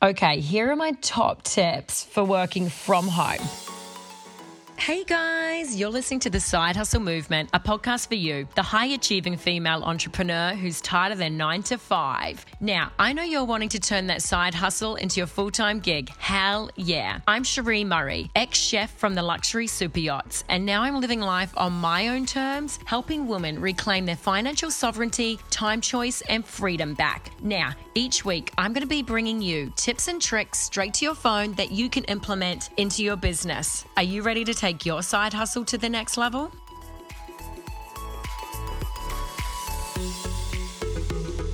Okay, here are my top tips for working from home. Hey guys, you're listening to the Side Hustle Movement, a podcast for you, the high achieving female entrepreneur who's tired of their nine to five. Now, I know you're wanting to turn that side hustle into your full time gig. Hell yeah. I'm Cherie Murray, ex chef from the luxury super yachts, and now I'm living life on my own terms, helping women reclaim their financial sovereignty, time choice, and freedom back. Now, each week, I'm going to be bringing you tips and tricks straight to your phone that you can implement into your business. Are you ready to take your side hustle to the next level?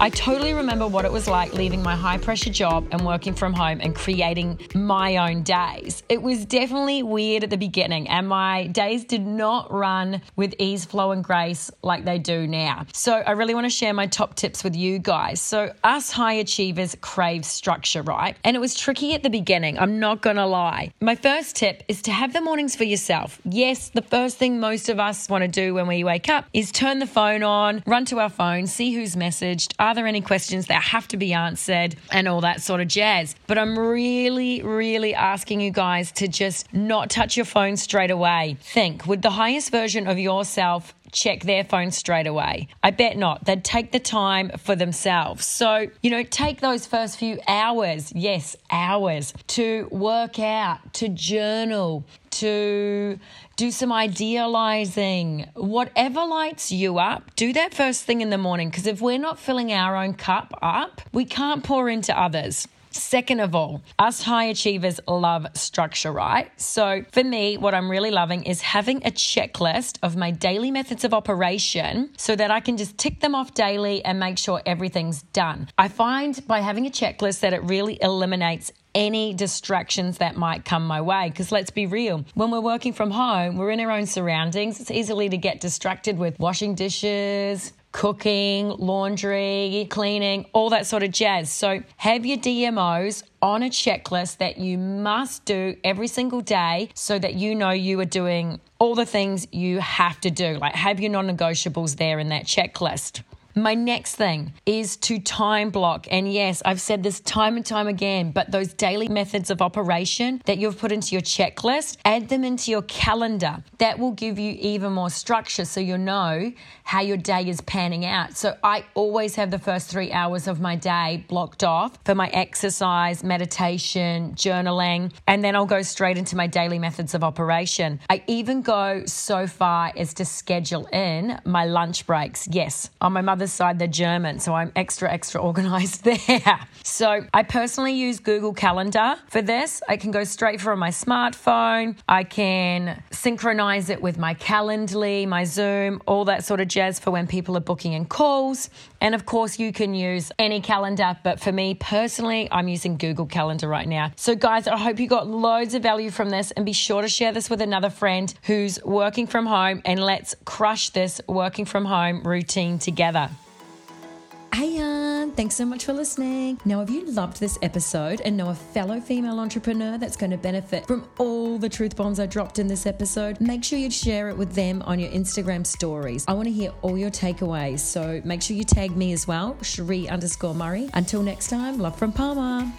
I totally remember what it was like leaving my high pressure job and working from home and creating my own days. It was definitely weird at the beginning, and my days did not run with ease, flow, and grace like they do now. So, I really want to share my top tips with you guys. So, us high achievers crave structure, right? And it was tricky at the beginning, I'm not gonna lie. My first tip is to have the mornings for yourself. Yes, the first thing most of us want to do when we wake up is turn the phone on, run to our phone, see who's messaged. Are are there any questions that have to be answered and all that sort of jazz? But I'm really, really asking you guys to just not touch your phone straight away. Think, would the highest version of yourself check their phone straight away? I bet not. They'd take the time for themselves. So, you know, take those first few hours, yes, hours, to work out, to journal, to do some idealizing, whatever lights you up, do that first thing in the morning. Because if we're not filling our own cup up, we can't pour into others. Second of all, us high achievers love structure, right? So for me, what I'm really loving is having a checklist of my daily methods of operation so that I can just tick them off daily and make sure everything's done. I find by having a checklist that it really eliminates any distractions that might come my way. Because let's be real, when we're working from home, we're in our own surroundings. It's easily to get distracted with washing dishes, cooking, laundry, cleaning, all that sort of jazz. So have your DMOs on a checklist that you must do every single day so that you know you are doing all the things you have to do. Like have your non negotiables there in that checklist. My next thing is to time block. And yes, I've said this time and time again, but those daily methods of operation that you've put into your checklist, add them into your calendar. That will give you even more structure so you'll know how your day is panning out. So I always have the first three hours of my day blocked off for my exercise, meditation, journaling, and then I'll go straight into my daily methods of operation. I even go so far as to schedule in my lunch breaks. Yes, on my mother's other side, they're German, so I'm extra, extra organized there. So I personally use Google Calendar for this. I can go straight from my smartphone. I can synchronize it with my Calendly, my Zoom, all that sort of jazz for when people are booking in calls. And of course, you can use any calendar, but for me personally, I'm using Google Calendar right now. So, guys, I hope you got loads of value from this and be sure to share this with another friend who's working from home and let's crush this working from home routine together. Thanks so much for listening. Now, if you loved this episode and know a fellow female entrepreneur that's going to benefit from all the truth bombs I dropped in this episode, make sure you share it with them on your Instagram stories. I want to hear all your takeaways, so make sure you tag me as well, Cherie underscore Murray. Until next time, love from Palma.